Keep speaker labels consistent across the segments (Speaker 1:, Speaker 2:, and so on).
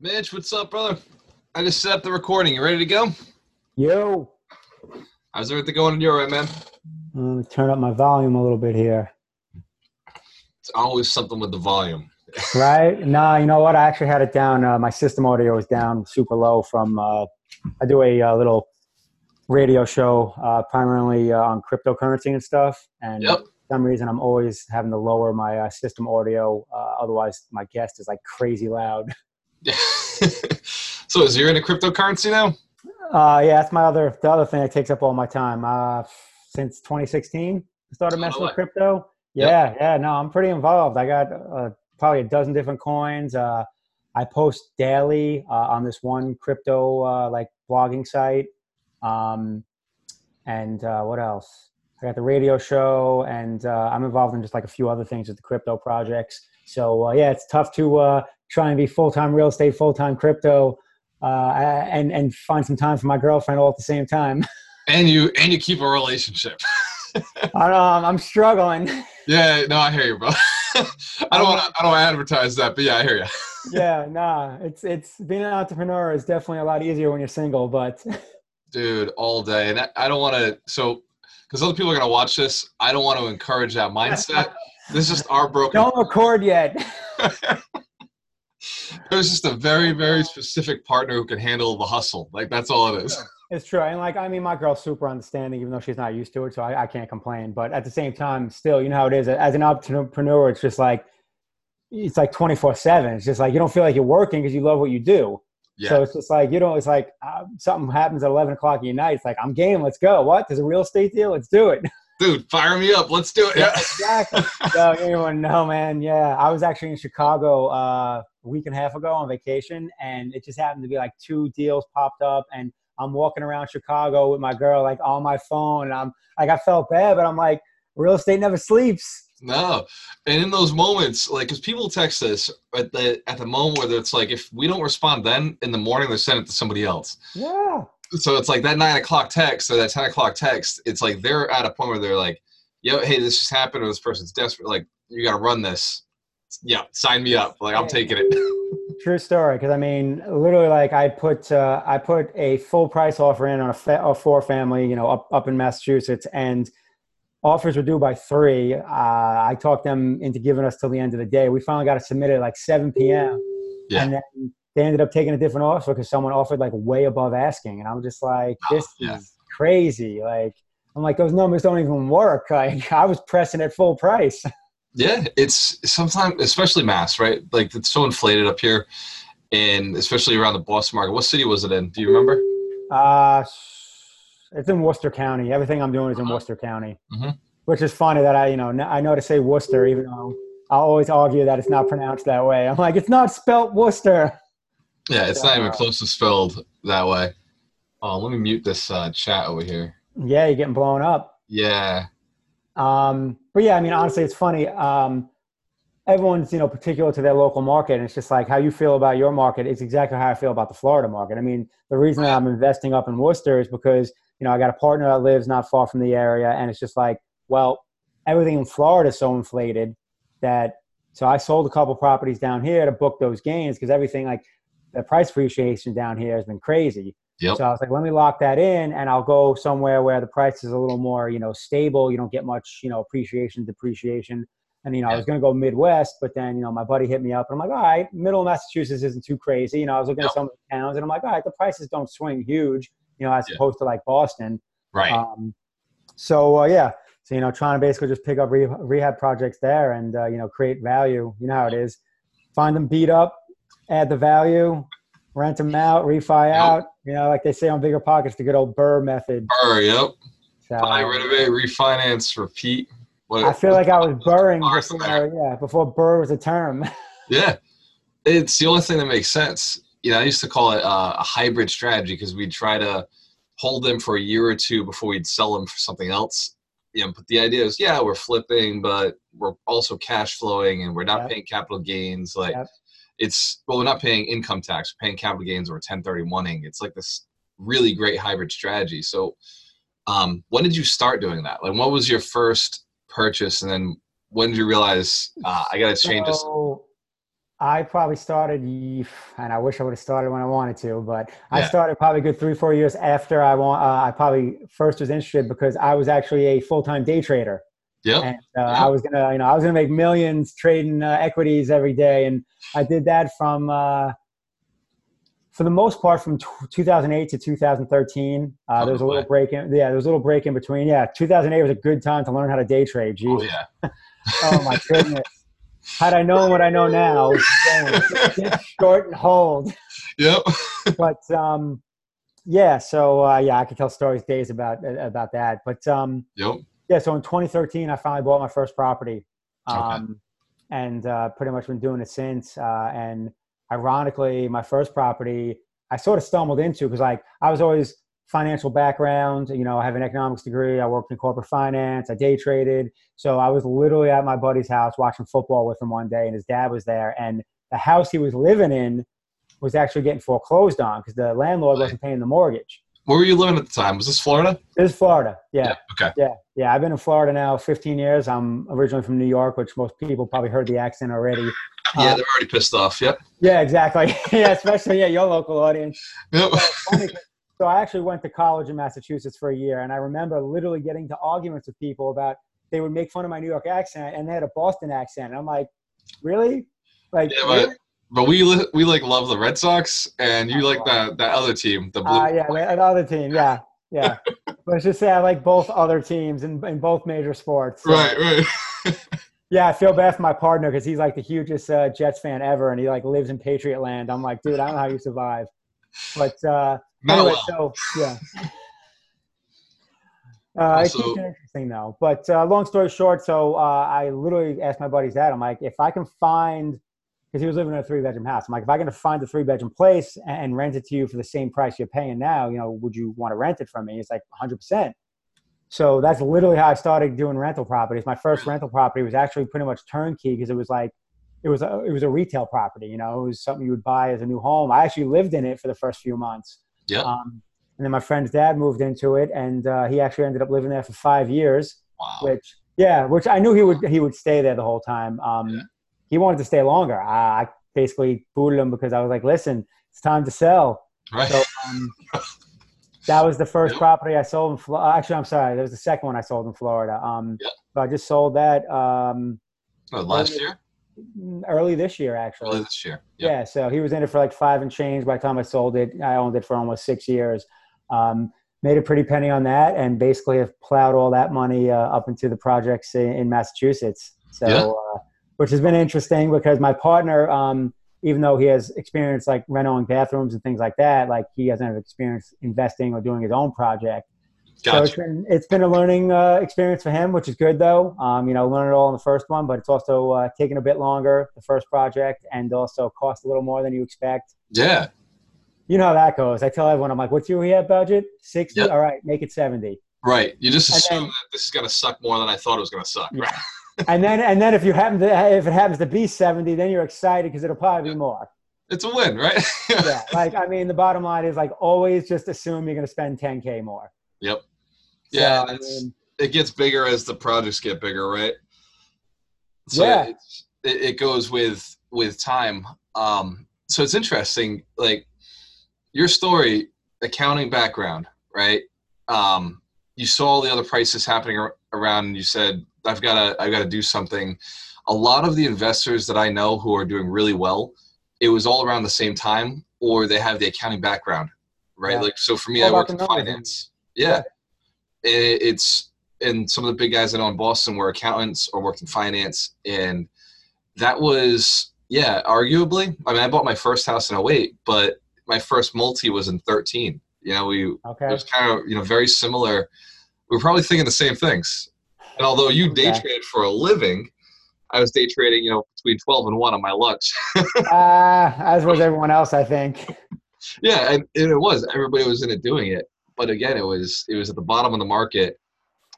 Speaker 1: Mitch, what's up, brother? I just set up the recording. You ready to go?
Speaker 2: Yo,
Speaker 1: How's everything going on your end, man?
Speaker 2: let me turn up my volume a little bit here.
Speaker 1: It's always something with the volume.
Speaker 2: Right? nah, you know what? I actually had it down. Uh, my system audio is down super low from. Uh, I do a uh, little radio show uh, primarily uh, on cryptocurrency and stuff, and
Speaker 1: Yep.
Speaker 2: for some reason I'm always having to lower my uh, system audio. Uh, otherwise, my guest is like crazy loud.
Speaker 1: so, is you're into cryptocurrency now?
Speaker 2: Uh, yeah, that's my other the other thing that takes up all my time. Uh, since 2016, I started
Speaker 1: Oh,
Speaker 2: messing with crypto. Yeah, yeah, no, I'm pretty involved. I got uh, probably a dozen different coins. Uh, I post daily uh, on this one crypto uh, like blogging site. Um, and uh, what else? I got the radio show, and uh, I'm involved in just like a few other things with the crypto projects. So uh, yeah, it's tough to uh, try and be full time real estate, full time crypto, uh, and and find some time for my girlfriend all at the same time.
Speaker 1: And you and you keep a relationship.
Speaker 2: I know I'm, I'm struggling.
Speaker 1: yeah, no, I hear you, bro. I don't want to. I don't advertise that, but yeah, I hear you.
Speaker 2: yeah, nah, it's it's being an entrepreneur is definitely a lot easier when you're single, but
Speaker 1: Dude, all day, and I, I don't want to. So, because other people are gonna watch this, I don't want to encourage that mindset. This is just our broken.
Speaker 2: don't record yet.
Speaker 1: There's just a very, very specific partner who can handle the hustle. Like that's all it is.
Speaker 2: It's true, and like I mean, my girl's super understanding, even though she's not used to it, so I, I can't complain. But at the same time, still, you know how it is. As an entrepreneur, it's just like it's like twenty four seven. It's just like you don't feel like you're working because you love what you do.
Speaker 1: Yeah.
Speaker 2: So it's just like you know, it's like uh, something happens at eleven o'clock at night. It's like I'm game. Let's go. What? There's a real estate deal. Let's do it.
Speaker 1: Dude, fire me up. Let's do it. Yeah.
Speaker 2: exactly. so anyone know, man? Yeah, I was actually in Chicago uh, a week and a half ago on vacation, and it just happened to be like two deals popped up, and I'm walking around Chicago with my girl like on my phone, and I'm like, I felt bad, but I'm like, real estate never sleeps.
Speaker 1: No, and in those moments, like, because people text us at the at the moment where it's like, if we don't respond then in the morning, they send it to somebody else.
Speaker 2: Yeah,
Speaker 1: So it's like that nine o'clock text or that ten o'clock text. It's like they're at a point where they're like, "Yo, hey, this just happened," or this person's desperate. Like, you got to run this. Yeah, sign me up. Like, I'm taking it.
Speaker 2: true story. Because I mean, literally, like I put uh, I put a full price offer in on a, fa- a four family, you know, up up in Massachusetts, and offers were due by three. Uh, I talked them into giving us till the end of the day. We finally got it submitted at like 7 p.m.
Speaker 1: Yeah.
Speaker 2: And then they ended up taking a different offer because someone offered like way above asking. And I'm just like, this
Speaker 1: yeah.
Speaker 2: is crazy. Like, I'm like, those numbers don't even work. Like, I was pressing at full price.
Speaker 1: Yeah, it's sometimes, especially mass, right? Like it's so inflated up here, and especially around the Boston market. What city was it in? Do you remember?
Speaker 2: Uh, it's in Worcester County. Everything I'm doing is in
Speaker 1: Uh-huh.
Speaker 2: Worcester County,
Speaker 1: Mhm.
Speaker 2: which is funny that I, you know, I know to say Worcester, even though I'll always argue that it's not pronounced that way. I'm like, it's not spelt Worcester.
Speaker 1: Yeah, it's not even close to spelled that way. Oh, let me mute this uh, chat over here.
Speaker 2: Yeah, you're getting blown up.
Speaker 1: Yeah,
Speaker 2: Um, but yeah, I mean, honestly, it's funny. Um, everyone's, you know, particular to their local market. And it's just like how you feel about your market is exactly how I feel about the Florida market. I mean, the reason that I'm investing up in Worcester is because, you know, I got a partner that lives not far from the area. And it's just like, well, everything in Florida is so inflated that, so I sold a couple properties down here to book those gains because everything like the price appreciation down here has been crazy.
Speaker 1: Yep.
Speaker 2: So I was like, let me lock that in and I'll go somewhere where the price is a little more, you know, stable. You don't get much, you know, appreciation, depreciation. And, you know, I was going to go Midwest, but then, you know, my buddy hit me up and I'm like, all right, middle of Massachusetts isn't too crazy. You know, I was looking
Speaker 1: Yep.
Speaker 2: at some of the towns and I'm like, all right, the prices don't swing huge, you know, as
Speaker 1: Yeah.
Speaker 2: opposed to like Boston.
Speaker 1: right.
Speaker 2: Um, so, uh, yeah. So, you know, trying to basically just pick up re- rehab projects there and, uh, you know, create value. You know how it is. Find them beat up, add the value, rent them out, refi
Speaker 1: Yep.
Speaker 2: out. You know, like they say on BiggerPockets, the good old BRRRR method.
Speaker 1: BRRRR, yep.
Speaker 2: So,
Speaker 1: Buy, renovate, refinance, repeat. What,
Speaker 2: I feel like I was burring before, yeah, before BRRRR was a term.
Speaker 1: Yeah, it's the only thing that makes sense. You know, I used to call it uh, a hybrid strategy because we'd try to hold them for a year or two before we'd sell them for something else. You know, but the idea is, yeah, we're flipping, but we're also cash flowing, and we're not
Speaker 2: Yep.
Speaker 1: paying capital gains. Like,
Speaker 2: Yep.
Speaker 1: it's well, we're not paying income tax, we're paying capital gains or 1031ing. It's like this really great hybrid strategy. So, um, when did you start doing that? Like, what was your first purchase, and then when did you realize uh, I got to change this?
Speaker 2: So I probably started, and I wish I would have started when I wanted to, but
Speaker 1: Yeah.
Speaker 2: I started probably a good three, four years after I want. Uh, I probably first was interested because I was actually a full time day trader,
Speaker 1: Yep.
Speaker 2: and uh, I was gonna, you know, I was gonna make millions trading uh, equities every day, and I did that from, uh, for the most part, from t- 2008 to 2013. Uh, there was a little break in, yeah, there was a little break in between. Yeah, 2008 was a good time to learn how to day trade.
Speaker 1: Oh yeah.
Speaker 2: Oh my goodness. Had I known what I know now, short and hold.
Speaker 1: Yep.
Speaker 2: But um, yeah, so uh, yeah, I could tell stories days about about that. But um,
Speaker 1: Yep.
Speaker 2: yeah, so in 2013, I finally bought my first property,
Speaker 1: Okay.
Speaker 2: um, and uh, pretty much been doing it since. Uh, and ironically, my first property I sort of stumbled into because like I was always financial background. You know, I have an economics degree. I worked in corporate finance. I day traded. So I was literally at my buddy's house watching football with him one day, and his dad was there. And the house he was living in was actually getting foreclosed on because the landlord wasn't paying the mortgage.
Speaker 1: Where were you living at the time? Was this Florida?
Speaker 2: This is Florida. Yeah.
Speaker 1: Okay.
Speaker 2: Yeah, yeah. I've been in Florida now 15 years. I'm originally from New York, which most people probably heard the accent already.
Speaker 1: Yeah,
Speaker 2: Uh,
Speaker 1: they're already pissed off. Yep.
Speaker 2: Yeah, exactly. yeah, especially yeah, your local audience.
Speaker 1: Yep.
Speaker 2: Funny so I actually went to college in Massachusetts for a year, and I remember literally getting to arguments with people about they would make fun of my New York accent, and they had a Boston accent. And I'm like, really? Like,
Speaker 1: Yeah, but but we li- we like love the Red Sox, and you like that that other team, the blue.
Speaker 2: Ah, yeah, the- another team. Yeah, yeah. Let's just say I like both other teams in, in both major sports. So-
Speaker 1: Right. Right.
Speaker 2: Yeah, I feel bad for my partner because he's like the hugest uh, Jets fan ever, and he like lives in Patriot land. I'm like, dude, I don't know how you survive. But uh,
Speaker 1: Not
Speaker 2: anyway,
Speaker 1: well.
Speaker 2: so yeah. Uh, it
Speaker 1: Also-
Speaker 2: keeps it interesting though. But uh, long story short, so uh, I literally asked my buddy's dad. I'm like, if I can find, because he was living in a three bedroom house. I'm like, if I can find a three bedroom place and rent it to you for the same price you're paying now, you know, would you want to rent it from me? He's like, 100. percent So that's literally how I started doing rental properties. My first rental property was actually pretty much turnkey because it was like, it was a, it was a retail property. You know, it was something you would buy as a new home. I actually lived in it for the first few months.
Speaker 1: Yeah.
Speaker 2: Um, and then my friend's dad moved into it, and uh, he actually ended up living there for five years.
Speaker 1: Wow.
Speaker 2: Which, yeah, which I knew he would he would stay there the whole time. Um,
Speaker 1: Yeah.
Speaker 2: He wanted to stay longer. I, I basically booted him because I was like, "Listen, it's time to sell."
Speaker 1: Right.
Speaker 2: So um, that was the first
Speaker 1: Yep.
Speaker 2: property I sold in Florida. Actually, I'm sorry, that was the second one I sold in Florida. Um,
Speaker 1: Yep.
Speaker 2: So I just sold that um,
Speaker 1: Oh, last year,
Speaker 2: early this year, actually.
Speaker 1: early this year. Yep.
Speaker 2: Yeah, so he was in it for like five and change. By the time I sold it, I owned it for almost six years. Um, made a pretty penny on that, and basically have plowed all that money uh, up into the projects in, in Massachusetts. So,
Speaker 1: Yeah.
Speaker 2: uh, which has been interesting because my partner, um, even though he has experience like renovating bathrooms and things like that, like he doesn't have experience investing or doing his own project. So it's
Speaker 1: Gotcha.
Speaker 2: been it's been a learning uh, experience for him, which is good though. Um, you know, learn it all in the first one, but it's also uh, taken a bit longer the first project, and also cost a little more than you expect.
Speaker 1: Yeah.
Speaker 2: You know how that goes. I tell everyone, I'm like, "What's your rehab budget? 60?
Speaker 1: Yep.
Speaker 2: All right, make it 70."
Speaker 1: Right. You just assume
Speaker 2: then-
Speaker 1: that this is gonna suck more than I thought it was gonna suck.
Speaker 2: Yeah.
Speaker 1: Right.
Speaker 2: and then and then if you happen to if it happens to be 70, then you're excited because it'll probably be more.
Speaker 1: It's a win, right?
Speaker 2: Yeah, like I mean, the bottom line is like always just assume you're going to spend 10k more.
Speaker 1: Yep.
Speaker 2: So,
Speaker 1: Yeah,
Speaker 2: I
Speaker 1: it's-
Speaker 2: mean,
Speaker 1: it gets bigger as the projects get bigger, right? So
Speaker 2: Yeah.
Speaker 1: it, it goes with with time. Um, so it's interesting, like your story, accounting background, right? Um, you saw all the other prices happening ar- around, and you said, "I've got to, I've got to do something." A lot of the investors that I know who are doing really well, it was all around the same time, or they have the accounting background, right?
Speaker 2: Yeah.
Speaker 1: Like, so for me, I worked in finance. Yeah, it, it's and some of the big guys I know in Boston were accountants or worked in finance, and that was yeah, arguably. I mean, I bought my first house in 08, but my first multi was in 13. You know, we it was kind of you know very similar. We were probably thinking the same things. And although you day
Speaker 2: Okay.
Speaker 1: traded for a living, I was day trading you know between 12 and one on my lunch.
Speaker 2: Uh, as was everyone else, I think.
Speaker 1: yeah, and, and it was everybody was in it doing it. But again, it was it was at the bottom of the market,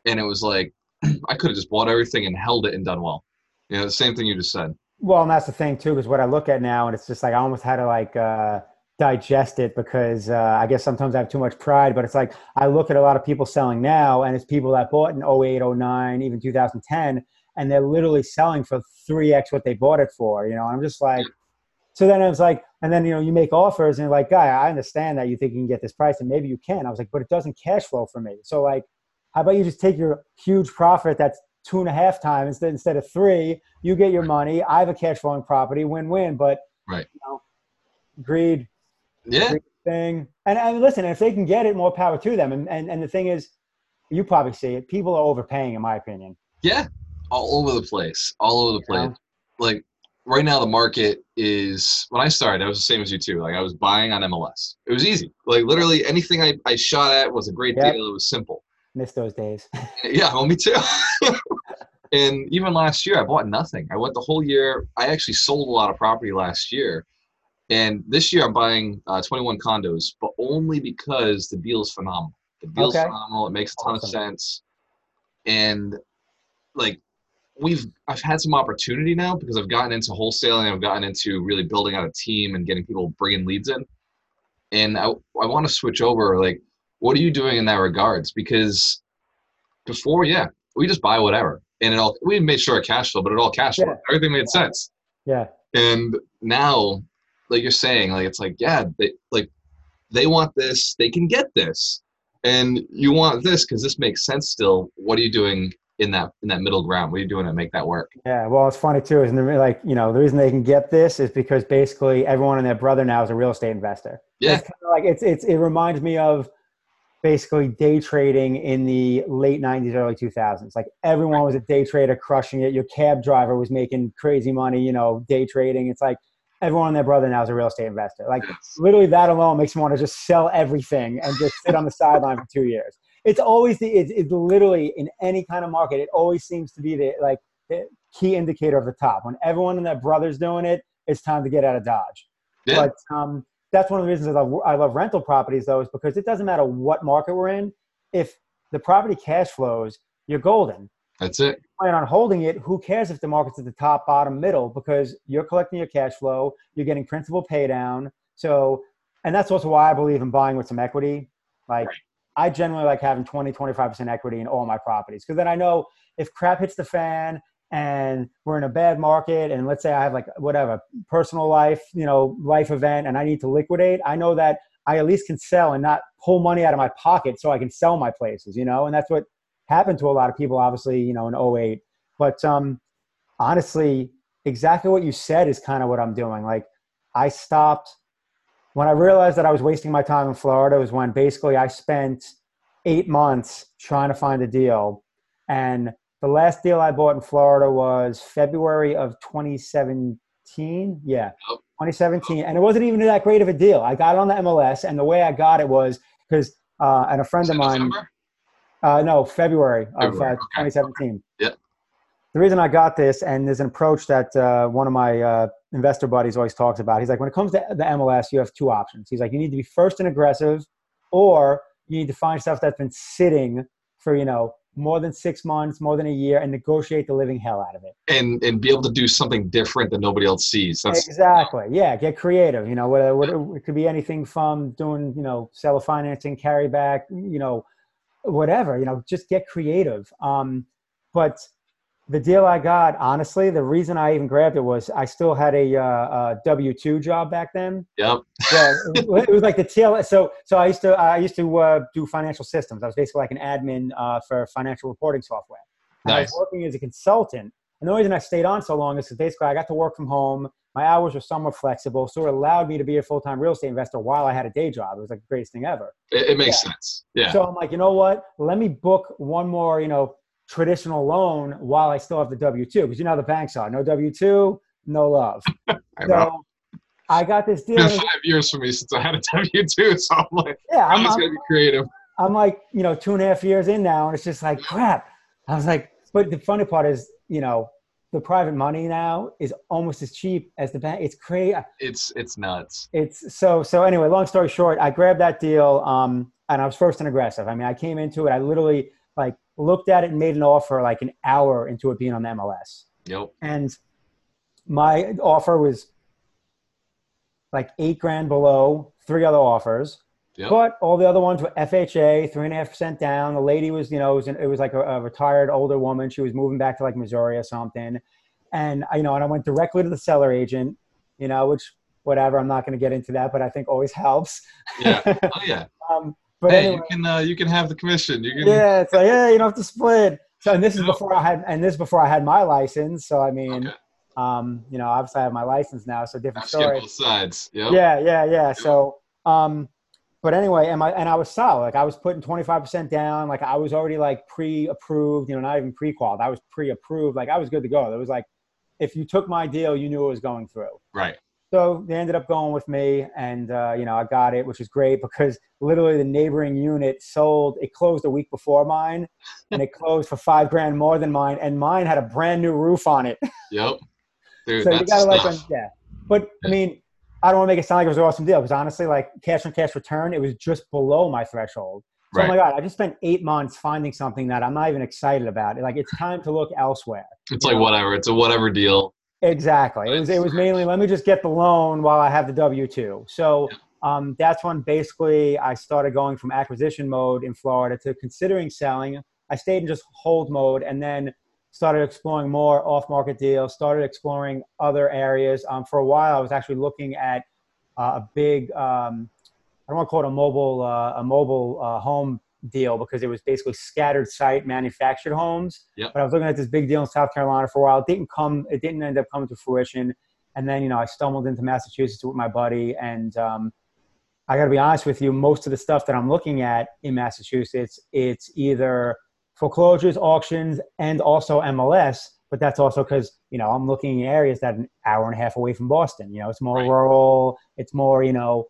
Speaker 1: and it was like I could have just bought everything and held it and done well. You know, the same thing you just said.
Speaker 2: Well, and that's the thing too, is what I look at now, and it's just like I almost had to like uh, digest it because uh, I guess sometimes I have too much pride. But it's like I look at a lot of people selling now, and it's people that bought in 08, 09, even 2010, and they're literally selling for three x what they bought it for. You know, I'm just like, so then I was like, and then you know you make offers and you're like, guy, I understand that you think you can get this price and maybe you can. I was like, but it doesn't cash flow for me. So like, how about you just take your huge profit that's two and a half times instead instead of three? You get your money. I have a cash flowing property, win win. But
Speaker 1: Right.
Speaker 2: you know, greed,
Speaker 1: Yeah.
Speaker 2: greed thing. And and listen, if they can get it, more power to them. And and and the thing is, you probably see it. People are overpaying, in my opinion.
Speaker 1: Yeah. All over the place. All over the place. Like right now the market is when I started, I was the same as you too. Like I was buying on MLS. It was easy. Like literally anything I, I shot at was a great
Speaker 2: Yep.
Speaker 1: deal. It was simple.
Speaker 2: Miss those days.
Speaker 1: Yeah, well, me too. and even last year, I bought nothing. I went the whole year. I actually sold a lot of property last year. And this year, I'm buying uh, 21 condos, but only because the deal is phenomenal. The deal's
Speaker 2: Okay.
Speaker 1: phenomenal. It makes a ton
Speaker 2: Awesome.
Speaker 1: of sense. And like, we've I've had some opportunity now because I've gotten into wholesaling. I've gotten into really building out a team and getting people bringing leads in. And I, I want to switch over. Like, what are you doing in that regards? Because before, yeah, we just buy whatever, and it all we made sure it cash flow, but it all cash flow.
Speaker 2: Yeah.
Speaker 1: Everything made sense.
Speaker 2: Yeah.
Speaker 1: And now, like you're saying, like it's like yeah, they like they want this, they can get this, and you want this because this makes sense. Still, what are you doing in that in that middle ground? What are you doing to make that work?
Speaker 2: Yeah, well, it's funny too, isn't it? Like, you know, the reason they can get this is because basically everyone and their brother now is a real estate investor.
Speaker 1: Yeah.
Speaker 2: It's kind of like it's it's it reminds me of basically day trading in the late '90s, early 2000s. Like everyone was a day trader, crushing it. Your cab driver was making crazy money, you know, day trading. It's like everyone and their brother now is a real estate investor. Like literally that alone makes me want to just sell everything and just sit on the sideline for two years. It's always the it's, it's literally in any kind of market. It always seems to be the like the key indicator of the top. When everyone and their brother's doing it, it's time to get out of Dodge.
Speaker 1: Yeah.
Speaker 2: But um, that's one of the reasons I love, I love rental properties, though, is because it doesn't matter what market we're in. If the property cash flows, you're golden.
Speaker 1: That's it.
Speaker 2: Plan on holding it. Who cares if the market's at the top, bottom, middle? Because you're collecting your cash flow. You're getting principal pay down. So, and that's also why I believe in buying with some equity. Like,
Speaker 1: Right.
Speaker 2: I generally like having 20, 25% equity in all my properties because then I know if crap hits the fan and we're in a bad market and let's say I have like whatever personal life, you know, life event and I need to liquidate, I know that I at least can sell and not pull money out of my pocket so I can sell my places, you know, and that's what happened to a lot of people, obviously, you know, in 08. But um, honestly, exactly what you said is kind of what I'm doing. Like I stopped when I realized that I was wasting my time in Florida was when basically I spent eight months trying to find a deal. And the last deal I bought in Florida was February of 2017. Yeah, 2017. And it wasn't even that great of a deal. I got it on the MLS, and the way I got it was because, uh, and a friend of mine, uh, no, February of uh,
Speaker 1: okay.
Speaker 2: 2017. The reason I got this, and there's an approach that uh, one of my uh, investor buddies always talks about. He's like, when it comes to the MLS, you have two options. He's like, you need to be first and aggressive, or you need to find stuff that's been sitting for you know more than six months, more than a year, and negotiate the living hell out of it.
Speaker 1: And and be able to do something different that nobody else sees. That's
Speaker 2: Exactly. Yeah. Get creative. You know, what, what, it could be anything from doing, you know, seller financing, carry back, you know, whatever, you know, just get creative. Um, but the deal I got, honestly, the reason I even grabbed it was I still had a, uh, a W two job back then.
Speaker 1: Yep.
Speaker 2: Yeah, it was- like the tail. So, so I used to, I used to uh, do financial systems. I was basically like an admin uh, for financial reporting software. And I was working as a consultant. And the reason I stayed on so long is because basically I got to work from home. My hours were somewhat flexible, so it allowed me to be a full time real estate investor while I had a day job. It was like the greatest thing ever.
Speaker 1: It, it makes sense. Yeah.
Speaker 2: So I'm like, you know what? Let me book one more, you know, traditional loan while I still have the W two because you know how the banks are no W two, no love.
Speaker 1: I know.
Speaker 2: I got this deal.
Speaker 1: It's been five years for me since I had a W two, so I'm like,
Speaker 2: Yeah,
Speaker 1: I'm
Speaker 2: I'm,
Speaker 1: just gonna be creative.
Speaker 2: I'm like, you know, two and a half years in now, and it's just like crap. I was like, but the funny part is, you know, the private money now is almost as cheap as the bank. It's crazy.
Speaker 1: It's it's nuts.
Speaker 2: It's so so. Anyway, long story short, I grabbed that deal, um, and I was first and aggressive. I mean, I came into it. I literally looked at it and made an offer like an hour into it being on the MLS,
Speaker 1: Yep.
Speaker 2: and my offer was like eight grand below three other offers.
Speaker 1: Yep.
Speaker 2: But all the other ones were FHA, three and a half percent down. The lady was, you know, it was, an, it was like a, a retired older woman. She was moving back to like Missouri or something, and I- you know, and I went directly to the seller agent, you know, which whatever. I'm not going to get into that, but I think always helps.
Speaker 1: Yeah. Oh yeah.
Speaker 2: um, but
Speaker 1: hey,
Speaker 2: anyway,
Speaker 1: you can uh, you can have the commission. You can.
Speaker 2: yeah, it's like yeah, you don't have to split. So and this is before I had and this is before I had my license. So I mean,
Speaker 1: Okay.
Speaker 2: um, you know, obviously I have my license now, so different
Speaker 1: I've
Speaker 2: story.
Speaker 1: both sides. Yep.
Speaker 2: Yeah, yeah, yeah. So, um, but anyway, and my and I was solid. Like I was putting twenty five percent down. Like I was already like pre approved. You know, not even pre qualified. I was pre approved. Like I was good to go. It was like if you took my deal, you knew it was going through.
Speaker 1: Right.
Speaker 2: So they ended up going with me, and uh, you know I got it, which is great because literally the neighboring unit sold. It closed a week before mine, and it closed for five grand more than mine, and mine had a brand new roof on it.
Speaker 1: Yep. Dude,
Speaker 2: so you gotta like, yeah. But I mean, I don't want to make it sound like it was an awesome deal because honestly, like cash on cash return, it was just below my threshold. So oh my god, I just spent eight months finding something that I'm not even excited about. Like it's time to look elsewhere.
Speaker 1: It's like whatever. It's a whatever deal.
Speaker 2: Exactly. It was it was mainly let me just get the loan while I have the W two. So um, that's when basically I started going from acquisition mode in Florida to considering selling. I stayed in just hold mode and then started exploring more off market deals. Started exploring other areas. Um, for a while, I was actually looking at uh, a big. Um, I don't want to call it a mobile uh, a mobile uh, home deal because it was basically scattered site manufactured homes.
Speaker 1: Yep.
Speaker 2: But I was looking at this big deal in South Carolina for a while. It didn't come. It didn't end up coming to fruition. And then you know I stumbled into Massachusetts with my buddy, and um, I got to be honest with you. Most of the stuff that I'm looking at in Massachusetts, it's either foreclosures, auctions, and also MLS. But that's also because you know I'm looking in areas that are an hour and a half away from Boston. You know, it's more
Speaker 1: Right.
Speaker 2: rural. It's more you know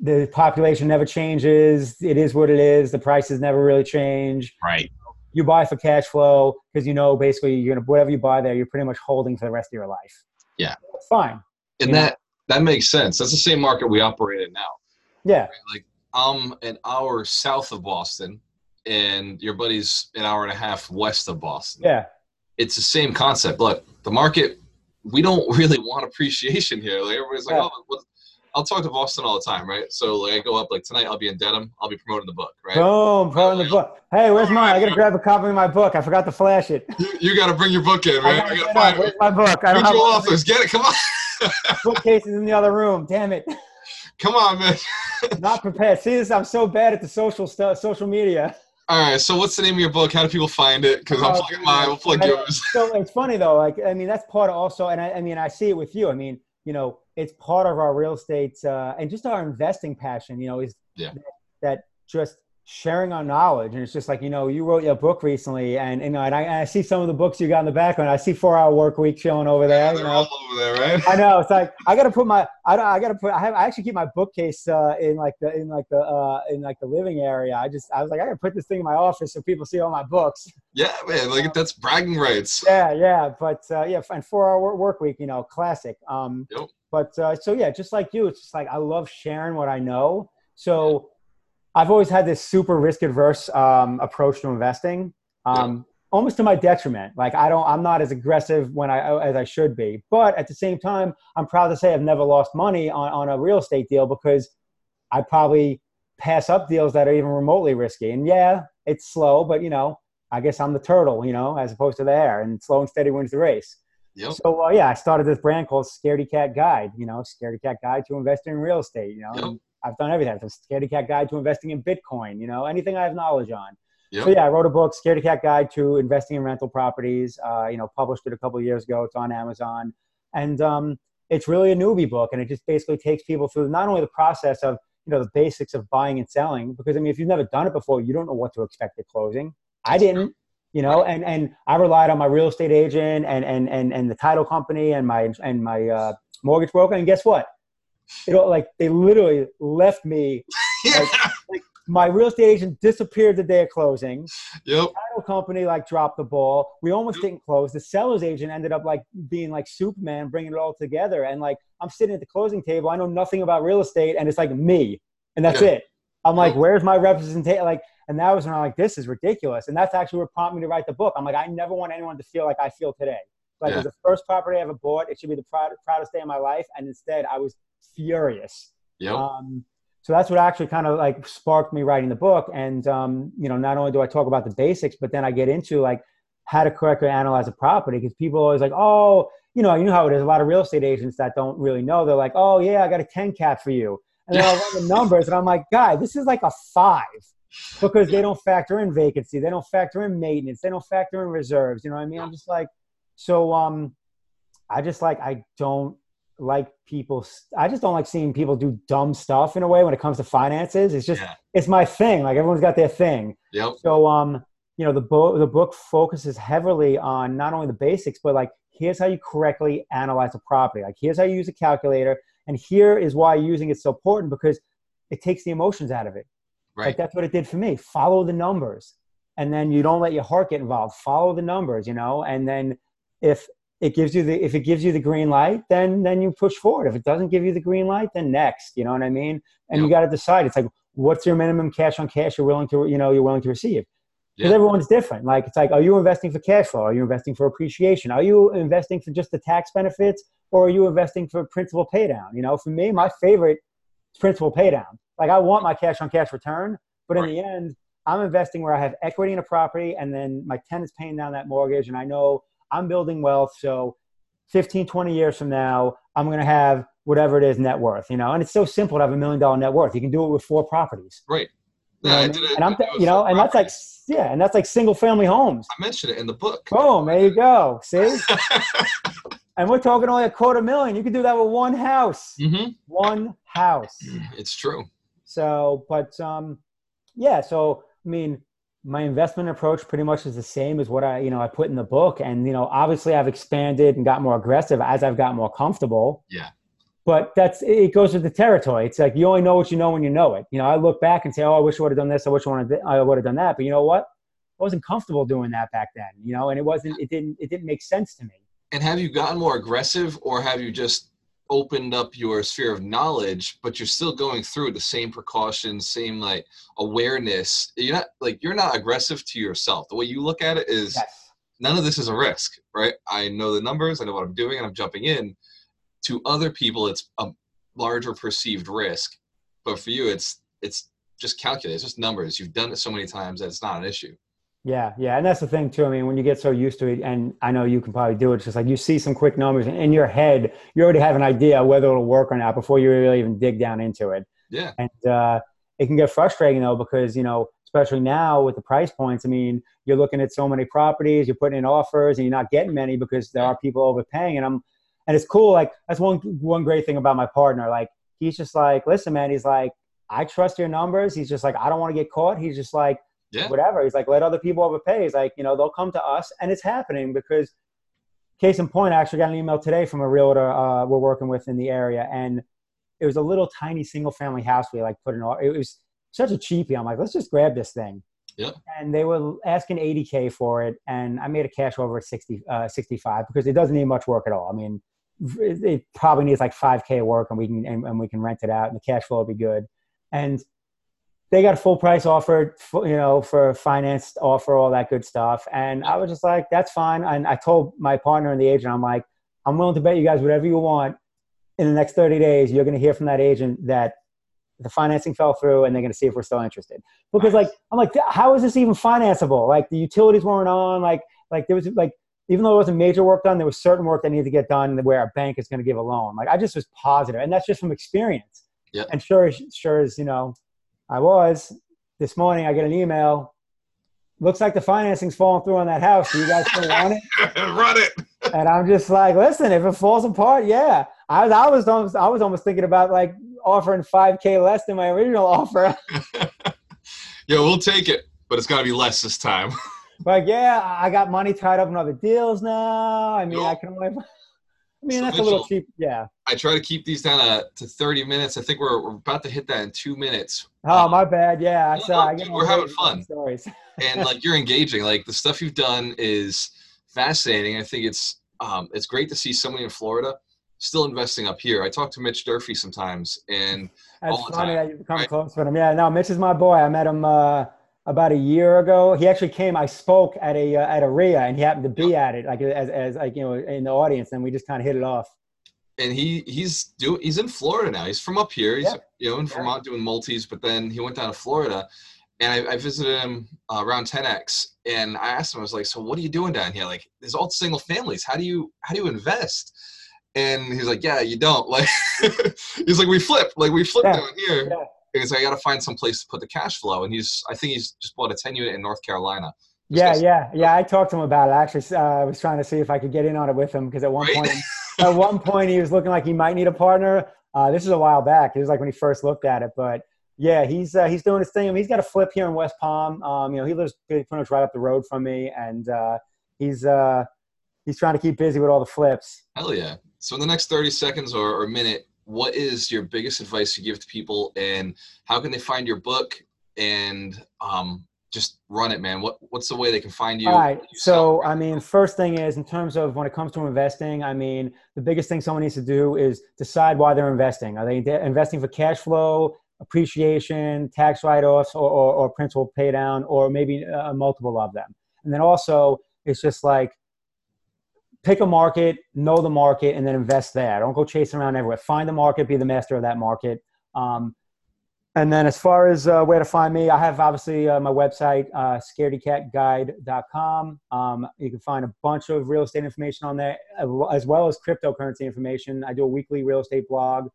Speaker 2: the population never changes. It is what it is. The prices never really change.
Speaker 1: Right.
Speaker 2: You buy for cash flow because you know basically you're gonna whatever you buy there, you're pretty much holding for the rest of your life.
Speaker 1: Yeah.
Speaker 2: Fine.
Speaker 1: And that that makes sense. That's the same market we operate in now.
Speaker 2: Yeah.
Speaker 1: Like I'm an hour south of Boston, and your buddy's an hour and a half west of Boston.
Speaker 2: Yeah.
Speaker 1: It's the same concept. Look, the market. We don't really want appreciation here. Like everybody's like,
Speaker 2: Yeah.
Speaker 1: oh? I'll talk to Boston all the time, right? So like I go up like tonight. I'll be in Dedham. I'll be promoting the book, right?
Speaker 2: Boom, in the book. Hey, where's mine? I gotta grab a copy of my book. I forgot to flash it.
Speaker 1: You, you got to bring your book in,
Speaker 2: I
Speaker 1: right?
Speaker 2: gotta
Speaker 1: I
Speaker 2: gotta
Speaker 1: find
Speaker 2: Where's my book? I don't
Speaker 1: mutual
Speaker 2: have
Speaker 1: authors. Get it. Come on,
Speaker 2: bookcases in the other room. Damn it.
Speaker 1: come on, man.
Speaker 2: Not prepared. See this? I'm so bad at the social stuff, social media.
Speaker 1: All right. So what's the name of your book? How do people find it? Because I'm
Speaker 2: Oh,
Speaker 1: plugging
Speaker 2: dude.
Speaker 1: mine. We'll plug yours.
Speaker 2: So it's funny though. Like I mean, that's part of also, and I, I mean, I see it with you. I mean, you know, it's part of our real estate uh, and just our investing passion. You know, is
Speaker 1: Yeah.
Speaker 2: that, that just sharing our knowledge. And it's just like you know, you wrote your book recently, and you know, and I, I see some of the books you got in the background. I see Four Hour Work Week showing over there. You know,
Speaker 1: all over there, right?
Speaker 2: I know it's like I gotta put my I, don't- I gotta put I have I actually keep my bookcase uh, in like the in like the uh, in like the living area. I just I was like I gotta put this thing in my office so people see all my books.
Speaker 1: Yeah, man. Like that's bragging rights.
Speaker 2: Yeah, yeah, but uh, yeah, and four hour work week, you know, classic. Um,
Speaker 1: Yep.
Speaker 2: But uh, so yeah, just like you, it's just like I love sharing what I know. So I've always had this super risk adverse um, approach to investing. Um, almost to my detriment. Like I don't, I'm not as aggressive when I as I should be. But at the same time, I'm proud to say I've never lost money on, on a real estate deal because I probably pass up deals that are even remotely risky. And yeah, it's slow, but you know, I guess I'm the turtle, you know, as opposed to the hare, and slow and steady wins the race.
Speaker 1: Yep.
Speaker 2: So uh, yeah, I started this brand called Scaredy Cat Guide. You know, Scaredy Cat Guide to investing in real estate. You know,
Speaker 1: Yep.
Speaker 2: I've done everything. I've Scaredy Cat Guide to investing in Bitcoin. You know, anything I have knowledge on.
Speaker 1: Yep.
Speaker 2: So yeah, I wrote a book, Scaredy Cat Guide to Investing in Rental Properties. Uh, you know, published it a couple of years ago. It's on Amazon, and um, it's really a newbie book, and it just basically takes people through not only the process of you know the basics of buying and selling, because I mean, if you've never done it before, you don't know what to expect at closing. I didn't you know and and i relied on my real estate agent and and and, and the title company and my and my uh, mortgage broker and guess what it all like they literally left me
Speaker 1: Yeah.
Speaker 2: Like my real estate agent disappeared the day of closing.
Speaker 1: Yep.
Speaker 2: title company like dropped the ball. We almost didn't close. The seller's agent ended up like being like superman bringing it all together. And like i'm sitting at the closing table. I know nothing about real estate and it's like me. And that's
Speaker 1: Yeah.
Speaker 2: it. I'm like
Speaker 1: Yeah.
Speaker 2: where's my representation? Like and that was when i'm like this is ridiculous. And that's actually what prompted me to write the book. I'm like i never want anyone to feel like i feel today. Like
Speaker 1: Yeah.
Speaker 2: it was the first property i ever bought. It should be the proud, proudest day of my life. And instead i was furious
Speaker 1: Yep.
Speaker 2: um, so that's what actually kind of like sparked me writing the book. And um, you know, not only do I talk about the basics, but then I get into like how to correctly analyze a property because people are always like, oh, you know, you know how it is. A lot of real estate agents that don't really know. They're like, oh yeah, I got a 10 cap for you. And then I'll run the numbers and I'm like, guy, this is like a five because they don't factor in vacancy. They don't factor in maintenance. They don't factor in reserves. You know what I mean? I'm just like, so, um, I just like, I don't like people. I just don't like seeing people do dumb stuff in a way when it comes to finances. It's just,
Speaker 1: Yeah.
Speaker 2: it's my thing. Like everyone's got their thing.
Speaker 1: Yep.
Speaker 2: So, um, you know, the book the book focuses heavily on not only the basics, but like here's how you correctly analyze a property. Like here's how you use a calculator, and here is why using it's so important because it takes the emotions out of it.
Speaker 1: Right.
Speaker 2: Like that's what it did for me. Follow the numbers, and then you don't let your heart get involved. Follow the numbers, you know, and then if it gives you the if it gives you the green light, then then you push forward. If it doesn't give you the green light, then next. You know what I mean? And you got to decide. It's like what's your minimum cash on cash you're willing to you know you're willing to receive because
Speaker 1: Yeah.
Speaker 2: everyone's different. Like it's like, are you investing for cash flow? Are you investing for appreciation? Are you investing for just the tax benefits, or are you investing for principal pay down? You know, for me, my favorite is principal pay down. Like I want my cash on cash return, but in the end, I'm investing where I have equity in a property, and then my tenant's paying down that mortgage, and I know I'm building wealth. So 15, 20 years from now, I'm going to have whatever it is net worth. You know, and it's so simple to have a million dollar net worth. You can do it with four properties.
Speaker 1: Right.
Speaker 2: You know,
Speaker 1: I
Speaker 2: I
Speaker 1: did
Speaker 2: mean?
Speaker 1: it-
Speaker 2: and I'm,
Speaker 1: I did it with
Speaker 2: you know, and that's like, yeah, and that's like single family homes.
Speaker 1: I mentioned it in the book.
Speaker 2: Boom, there you go. See? and we're talking only a quarter million. You can do that with one house.
Speaker 1: hmm
Speaker 2: One house.
Speaker 1: It's true.
Speaker 2: So, but um, yeah, so I mean, my investment approach pretty much is the same as what I, you know, I put in the book. And, you know, obviously I've expanded and got more aggressive as I've got more comfortable.
Speaker 1: Yeah.
Speaker 2: But that's it goes with the territory. It's like you only know what you know when you know it. You know, I look back and say, "Oh, I wish I would have done this. I wish I would I would have done that." But you know what? I wasn't comfortable doing that back then. You know, and it wasn't. It didn't. It didn't make sense to me.
Speaker 1: And have you gotten more aggressive, or have you just opened up your sphere of knowledge, but you're still going through the same precautions, same like awareness? You're not like you're not aggressive to yourself. The way you look at it is
Speaker 2: Yes.
Speaker 1: none of this is a risk, right? I know the numbers, I know what I'm doing, and I'm jumping in. To other people, it's a larger perceived risk, but for you, it's it's just calculated. It's just numbers. You've done it so many times that it's not an issue.
Speaker 2: Yeah, yeah, and that's the thing too. I mean, when you get so used to it, and I know you can probably do it. It's just like you see some quick numbers and in your head. You already have an idea whether it'll work or not before you really even dig down into it.
Speaker 1: Yeah,
Speaker 2: and uh, it can get frustrating though because you know especially now with the price points i mean you're looking at so many properties you're putting in offers and you're not getting many because there are people overpaying and i'm and it's cool like that's one one great thing about my partner like he's just like listen man he's like i trust your numbers he's just like i don't want to get caught he's just like
Speaker 1: yeah,
Speaker 2: whatever. He's like let other people overpay. He's like you know they'll come to us. And it's happening because case in point i actually got an email today from a realtor uh, we're working with in the area. And it was a little tiny single family house we like put in all. it was such a cheapie. I'm like let's just grab this thing.
Speaker 1: Yep.
Speaker 2: and they were asking 80k for it. And i made a cash over at 60 uh, 65 because it doesn't need much work at all. I mean it, it probably needs like 5k work and we can and, and we can rent it out and the cash flow will be good. And they got a full price offer, you know, for financed offer, all that good stuff. And I was just like, that's fine. And I told my partner and the agent, I'm like, I'm willing to bet you guys whatever you want. In the next 30 days, you're going to hear from that agent that the financing fell through and they're going to see if we're still interested. Because like, I'm like, how is this even financeable? Like the utilities weren't on, like, like there was like, even though there wasn't major work done, there was certain work that needed to get done where a bank is going to give a loan. Like I just was positive, and that's just from experience.
Speaker 1: Yep.
Speaker 2: And sure, as- sure as you know, I was this morning. I get an email. Looks like the financing's falling through on that house. Do you guys still want it?
Speaker 1: run it.
Speaker 2: And I'm just like, listen, if it falls apart, yeah. I, I was almost, I was almost thinking about like offering 5k less than my original offer.
Speaker 1: yeah, we'll take it, but it's got to be less this time.
Speaker 2: like, yeah, I got money tied up in other deals now. I mean, I can only. I mean,
Speaker 1: So
Speaker 2: that's a little cheap. Yeah.
Speaker 1: I try to keep these down to, to 30 minutes. I think we're, we're about to hit that in two minutes.
Speaker 2: Oh, my bad. Yeah, I
Speaker 1: No,
Speaker 2: saw.
Speaker 1: no, dude, we're having fun.
Speaker 2: Stories.
Speaker 1: and like you're engaging like the stuff you've done is fascinating i think it's um, it's great to see somebody in florida still investing up here i talk to mitch durfee sometimes and
Speaker 2: That's
Speaker 1: all the
Speaker 2: funny
Speaker 1: time,
Speaker 2: that you become
Speaker 1: right?
Speaker 2: close with him. Yeah, no, Mitch is my boy. I met him uh, about a year ago. He actually came. I spoke at a uh, at a REIA, and he happened to be at it, like as as like you know in the audience, and we just kind of hit it off.
Speaker 1: and he he's do he's in florida now he's from up here he's
Speaker 2: Yeah.
Speaker 1: you know in
Speaker 2: Yeah.
Speaker 1: vermont doing multis but then he went down to florida and I, I visited him uh, around 10x, and I asked him, I was like, "So what are you doing down here? Like, there's all single families. How do you how do you invest?" And he's like, "Yeah, you don't. Like, he's like, we flip, like we flip
Speaker 2: Yeah,
Speaker 1: down here." Because I got to find some place to put the cash flow, and he's I think he's just bought a 10 unit in North Carolina.
Speaker 2: Yeah,
Speaker 1: guy's-
Speaker 2: yeah, yeah. I talked to him about it. Actually, uh, I was trying to see if I could get in on it with him because at one
Speaker 1: Right?
Speaker 2: point, at one point, he was looking like he might need a partner. Uh, this is a while back. It was like when he first looked at it, but yeah, he's uh, he's doing his thing. I mean, he's got a flip here in West Palm. Um, you know, he lives pretty much right up the road from me, and uh, he's uh, he's trying to keep busy with all the flips.
Speaker 1: Hell yeah. So in the next 30 seconds or, or minute, what is your biggest advice you give to people and how can they find your book and um, just run it, man? What What's the way they can find you?
Speaker 2: All right.
Speaker 1: You
Speaker 2: So, I mean, first thing is in terms of when it comes to investing, I mean, the biggest thing someone needs to do is decide why they're investing. Are they investing for cash flow, appreciation, tax write offs, or, or, or principal pay down, or maybe a multiple of them? And then also, it's just like pick a market, know the market, and then invest there. Don't go chasing around everywhere. Find the market, be the master of that market. Um, and then as far as uh, where to find me, I have obviously uh, my website, uh, scaredycatguide.com. Um, you can find a bunch of real estate information on there, as well as cryptocurrency information. I do a weekly real estate blog.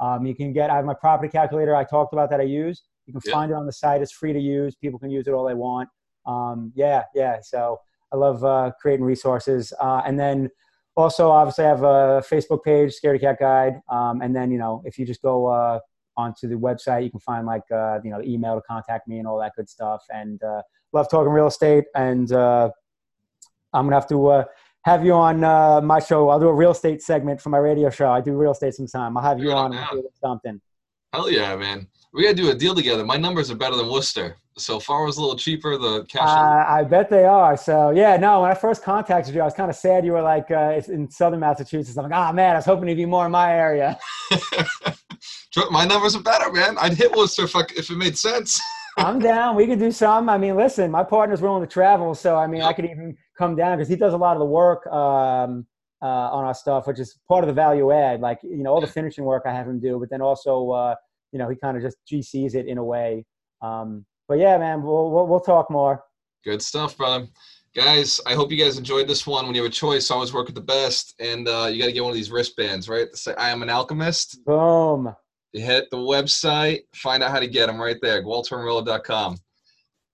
Speaker 2: Um, you can get, I have my property calculator I talked about that I use. You can
Speaker 1: Yeah.
Speaker 2: find it on the site. It's free to use. People can use it all they want. Um, yeah, yeah. So I love uh, creating resources. Uh, and then also, obviously, I have a Facebook page, Scaredy Cat Guide. Um, and then, you know, if you just go uh, onto the website, you can find like, uh, you know, the email to contact me and all that good stuff. And uh, love talking real estate. And uh, I'm going to have to uh, have you on uh, my show. I'll do a real estate segment for my radio show. I do real estate sometime. I'll have you
Speaker 1: Yeah,
Speaker 2: on
Speaker 1: man.
Speaker 2: and do something.
Speaker 1: Hell yeah, man. We got to do a deal together. My numbers are better than Worcester. So far was a little cheaper. The cash.
Speaker 2: Uh, I bet they are. So yeah, no. When I first contacted you, I was kind of sad you were like uh, it's in Southern Massachusetts. I'm like, ah, man, I was hoping to be more in my area.
Speaker 1: My numbers are better, man. I'd hit Worcester if, I, if it made sense.
Speaker 2: I'm down. We could do some. I mean, listen, my partner's willing to travel, so I mean, I could even come down because he does a lot of the work um, uh, on our stuff, which is part of the value add. Like you know, all the finishing work I have him do, but then also uh, you know he kind of just GCs it in a way. Um, but yeah, man, we'll, we'll we'll talk more.
Speaker 1: Good stuff, brother. Guys, I hope you guys enjoyed this one. When you have a choice, always work with the best. And uh, you got to get one of these wristbands, right? Say, I am an alchemist.
Speaker 2: Boom.
Speaker 1: You hit the website, find out how to get them right there, waltermurillo.com.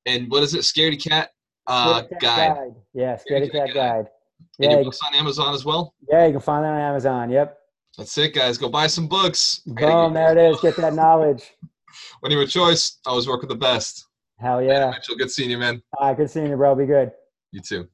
Speaker 1: And what is it? Scaredy Cat uh,
Speaker 2: Scaredy Cat
Speaker 1: Guide.
Speaker 2: Yeah,
Speaker 1: Scaredy
Speaker 2: Scaredy
Speaker 1: Cat
Speaker 2: Cat
Speaker 1: Guide.
Speaker 2: Guide.
Speaker 1: And
Speaker 2: Yeah,
Speaker 1: your
Speaker 2: you,
Speaker 1: books on Amazon as well?
Speaker 2: yeah, you can find that on Amazon. Yep.
Speaker 1: That's it, guys. Go buy some books.
Speaker 2: Boom. There it is. Get that knowledge.
Speaker 1: When you have a choice, always work with the best.
Speaker 2: Hell
Speaker 1: Later,
Speaker 2: yeah.
Speaker 1: Mitchell, good seeing you, man.
Speaker 2: All right. Good seeing you, bro. Be good.
Speaker 1: You too.